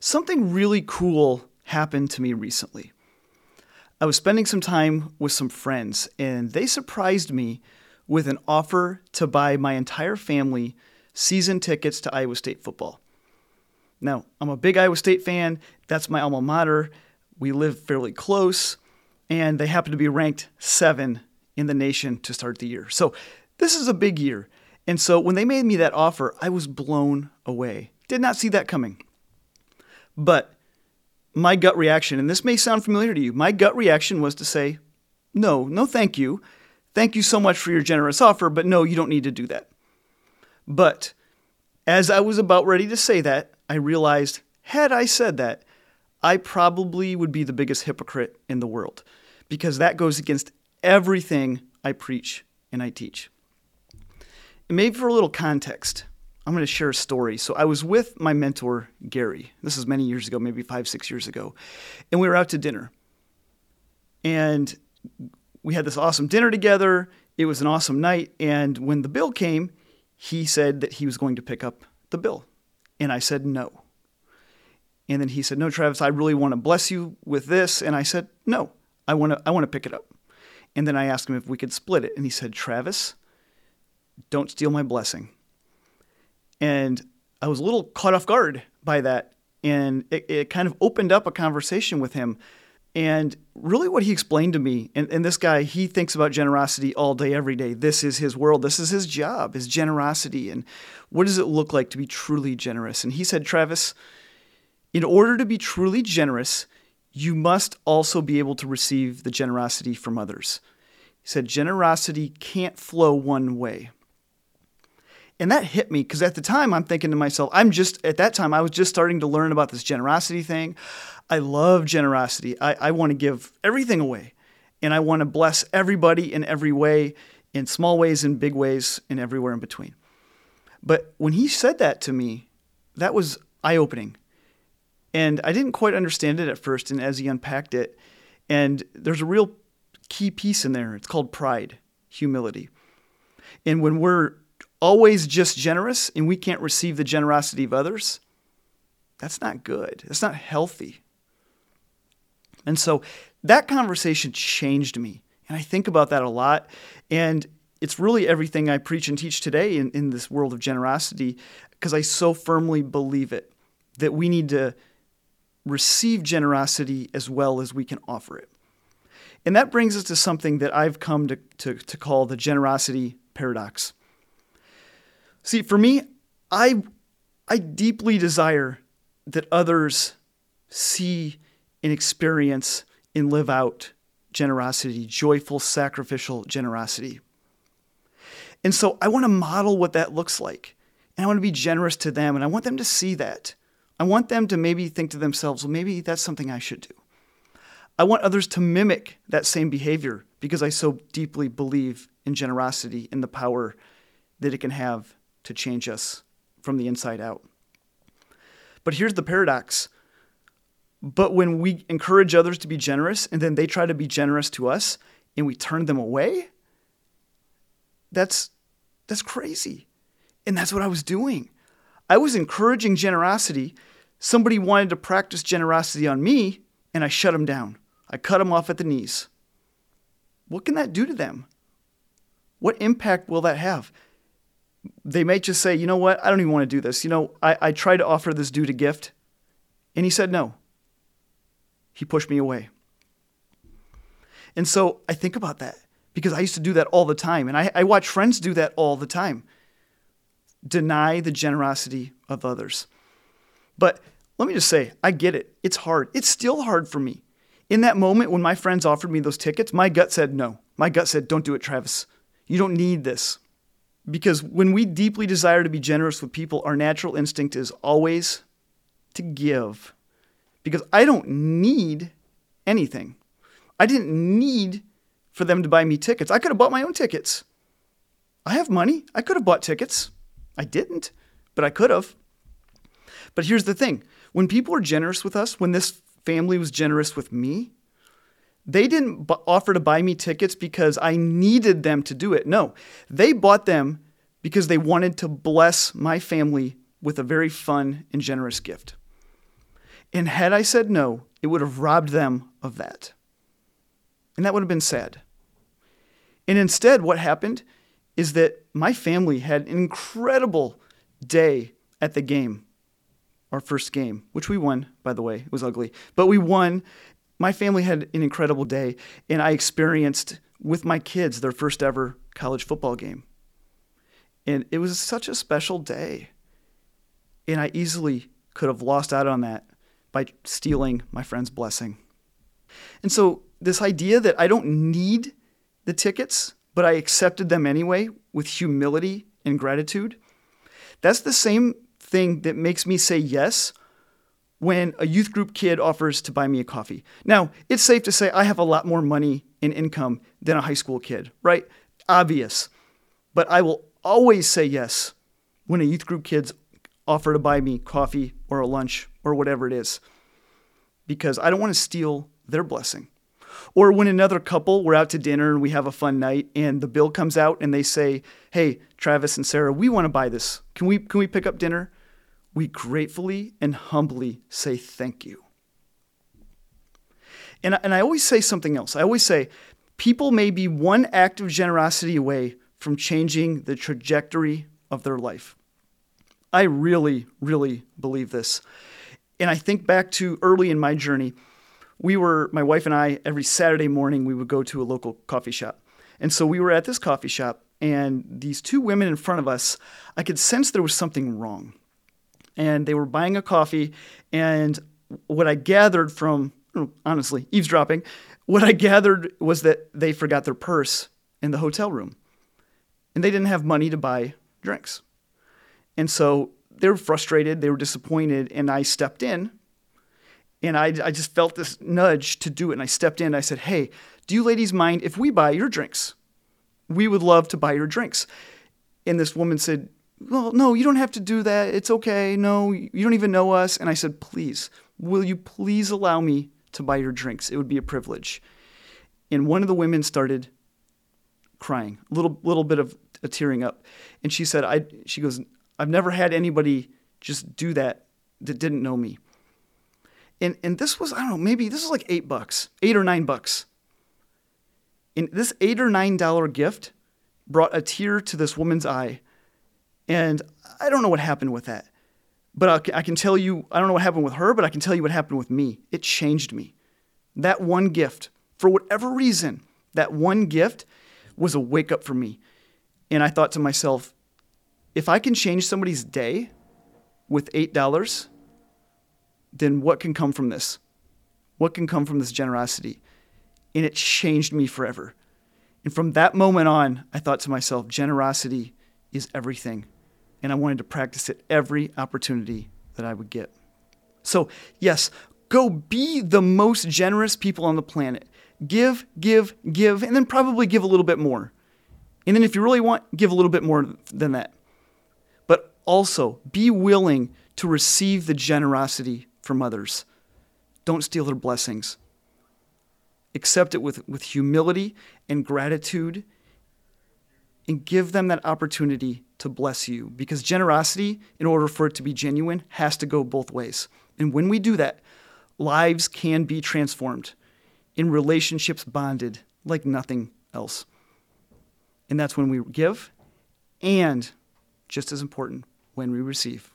Something really cool happened to me recently. I was spending some time with some friends, and they surprised me with an offer to buy my entire family season tickets to Iowa State football. Now, I'm a big Iowa State fan. That's my alma mater. We live fairly close, and they happen to be ranked seven in the nation to start the year. So, this is a big year. And so, when they made me that offer, I was blown away. Did not see that coming. But my gut reaction, and this may sound familiar to you, my gut reaction was to say, no, no, thank you. Thank you so much for your generous offer, but no, you don't need to do that. But as I was about ready to say that, I realized had I said that, I probably would be the biggest hypocrite in the world because that goes against everything I preach and I teach. And maybe for a little context, I'm going to share a story. So I was with my mentor, Gary. This is many years ago, maybe five, six years ago. And we were out to dinner. And we had this awesome dinner together. It was an awesome night. And when the bill came, he said that he was going to pick up the bill. And I said, no. And then he said, no, Travis, I really want to bless you with this. And I said, no, I want to, I want to pick it up. And then I asked him if we could split it. And he said, Travis, don't steal my blessing. And I was a little caught off guard by that. And it, it kind of opened up a conversation with him and really, what he explained to me, and, and this guy, he thinks about generosity all day, every day. This is his world. This is his job, his generosity. And what does it look like to be truly generous? And he said, Travis, in order to be truly generous, you must also be able to receive the generosity from others. He said, generosity can't flow one way. And that hit me because at the time I'm thinking to myself, I'm just, at that time, I was just starting to learn about this generosity thing. I love generosity. I, I want to give everything away. And I want to bless everybody in every way, in small ways in big ways, and everywhere in between. But when he said that to me, that was eye opening. And I didn't quite understand it at first. And as he unpacked it, and there's a real key piece in there. It's called pride, humility. And when we're always just generous and we can't receive the generosity of others, that's not good. That's not healthy. And so that conversation changed me. And I think about that a lot. And it's really everything I preach and teach today in, in this world of generosity because I so firmly believe it that we need to receive generosity as well as we can offer it. And that brings us to something that I've come to, to, to call the generosity paradox. See, for me, I, I deeply desire that others see and experience and live out generosity, joyful, sacrificial generosity. And so I want to model what that looks like. And I want to be generous to them. And I want them to see that. I want them to maybe think to themselves, well, maybe that's something I should do. I want others to mimic that same behavior because I so deeply believe in generosity and the power that it can have to change us from the inside out. But here's the paradox. But when we encourage others to be generous and then they try to be generous to us and we turn them away, that's that's crazy. And that's what I was doing. I was encouraging generosity. Somebody wanted to practice generosity on me and I shut them down. I cut them off at the knees. What can that do to them? What impact will that have? They may just say, you know what, I don't even want to do this. You know, I, I tried to offer this dude a gift, and he said no. He pushed me away. And so I think about that because I used to do that all the time. And I, I watch friends do that all the time deny the generosity of others. But let me just say, I get it. It's hard. It's still hard for me. In that moment when my friends offered me those tickets, my gut said no. My gut said, don't do it, Travis. You don't need this. Because when we deeply desire to be generous with people, our natural instinct is always to give because I don't need anything. I didn't need for them to buy me tickets. I could have bought my own tickets. I have money. I could have bought tickets. I didn't, but I could have. But here's the thing when people are generous with us, when this family was generous with me, they didn't b- offer to buy me tickets because I needed them to do it. No, they bought them because they wanted to bless my family with a very fun and generous gift. And had I said no, it would have robbed them of that. And that would have been sad. And instead, what happened is that my family had an incredible day at the game, our first game, which we won, by the way. It was ugly, but we won. My family had an incredible day, and I experienced with my kids their first ever college football game. And it was such a special day. And I easily could have lost out on that by stealing my friend's blessing. And so, this idea that I don't need the tickets, but I accepted them anyway with humility and gratitude, that's the same thing that makes me say yes when a youth group kid offers to buy me a coffee. Now, it's safe to say I have a lot more money and income than a high school kid, right? Obvious. But I will always say yes when a youth group kid's offer to buy me coffee or a lunch or whatever it is because I don't want to steal their blessing. Or when another couple, we're out to dinner and we have a fun night and the bill comes out and they say, Hey, Travis and Sarah, we want to buy this. Can we, can we pick up dinner? We gratefully and humbly say thank you. And, and I always say something else. I always say, people may be one act of generosity away from changing the trajectory of their life. I really, really believe this. And I think back to early in my journey, we were, my wife and I, every Saturday morning, we would go to a local coffee shop. And so we were at this coffee shop, and these two women in front of us, I could sense there was something wrong. And they were buying a coffee, and what I gathered from, honestly, eavesdropping, what I gathered was that they forgot their purse in the hotel room. And they didn't have money to buy drinks. And so they were frustrated, they were disappointed, and I stepped in and I, I just felt this nudge to do it. And I stepped in. I said, Hey, do you ladies mind if we buy your drinks? We would love to buy your drinks. And this woman said, Well, no, you don't have to do that. It's okay. No, you don't even know us. And I said, Please, will you please allow me to buy your drinks? It would be a privilege. And one of the women started crying, a little, little bit of a tearing up. And she said, I, she goes, I've never had anybody just do that that didn't know me. And and this was I don't know maybe this was like eight bucks, eight or nine bucks. And this eight or nine dollar gift brought a tear to this woman's eye, and I don't know what happened with that, but I can tell you I don't know what happened with her, but I can tell you what happened with me. It changed me. That one gift, for whatever reason, that one gift was a wake up for me, and I thought to myself, if I can change somebody's day with eight dollars then what can come from this? What can come from this generosity? And it changed me forever. And from that moment on, I thought to myself, generosity is everything. And I wanted to practice it every opportunity that I would get. So, yes, go be the most generous people on the planet. Give, give, give, and then probably give a little bit more. And then if you really want, give a little bit more than that. But also be willing to receive the generosity from others. Don't steal their blessings. Accept it with, with humility and gratitude and give them that opportunity to bless you because generosity, in order for it to be genuine, has to go both ways. And when we do that, lives can be transformed, in relationships bonded like nothing else. And that's when we give, and just as important, when we receive.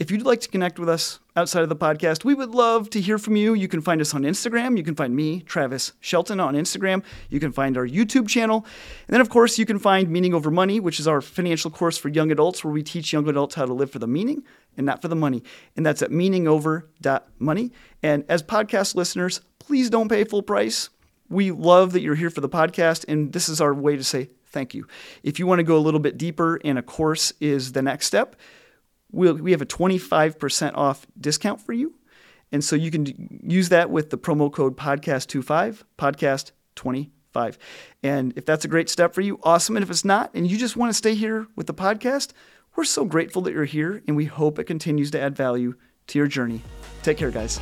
If you'd like to connect with us outside of the podcast, we would love to hear from you. You can find us on Instagram. You can find me, Travis Shelton, on Instagram. You can find our YouTube channel. And then, of course, you can find Meaning Over Money, which is our financial course for young adults, where we teach young adults how to live for the meaning and not for the money. And that's at meaningover.money. And as podcast listeners, please don't pay full price. We love that you're here for the podcast, and this is our way to say thank you. If you want to go a little bit deeper and a course is the next step, we'll, we have a 25% off discount for you. And so you can use that with the promo code podcast25, podcast25. And if that's a great step for you, awesome. And if it's not, and you just want to stay here with the podcast, we're so grateful that you're here and we hope it continues to add value to your journey. Take care, guys.